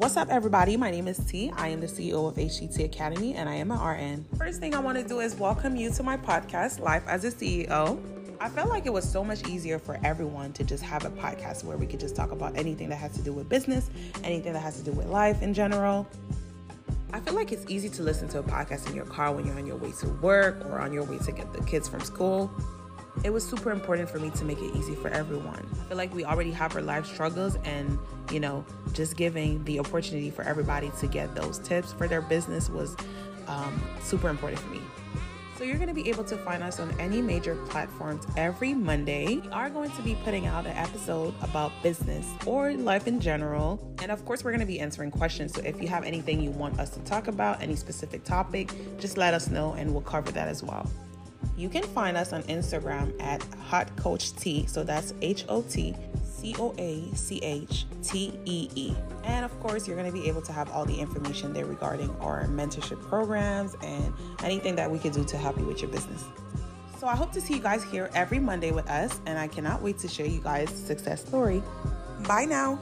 What's up, everybody? My name is T. I am the CEO of HGT Academy and I am an RN. First thing I want to do is welcome you to my podcast, Life as a CEO. I felt like it was so much easier for everyone to just have a podcast where we could just talk about anything that has to do with business, anything that has to do with life in general. I feel like it's easy to listen to a podcast in your car when you're on your way to work or on your way to get the kids from school. It was super important for me to make it easy for everyone. I feel like we already have our life struggles, and you know, just giving the opportunity for everybody to get those tips for their business was um, super important for me. So you're going to be able to find us on any major platforms every Monday. We are going to be putting out an episode about business or life in general. And of course, we're going to be answering questions. So if you have anything you want us to talk about, any specific topic, just let us know and we'll cover that as well. You can find us on Instagram at Hot Coach T. So that's H O T C O A C H T E E. And of course, you're going to be able to have all the information there regarding our mentorship programs and anything that we can do to help you with your business. So I hope to see you guys here every Monday with us, and I cannot wait to share you guys' success story. Bye now.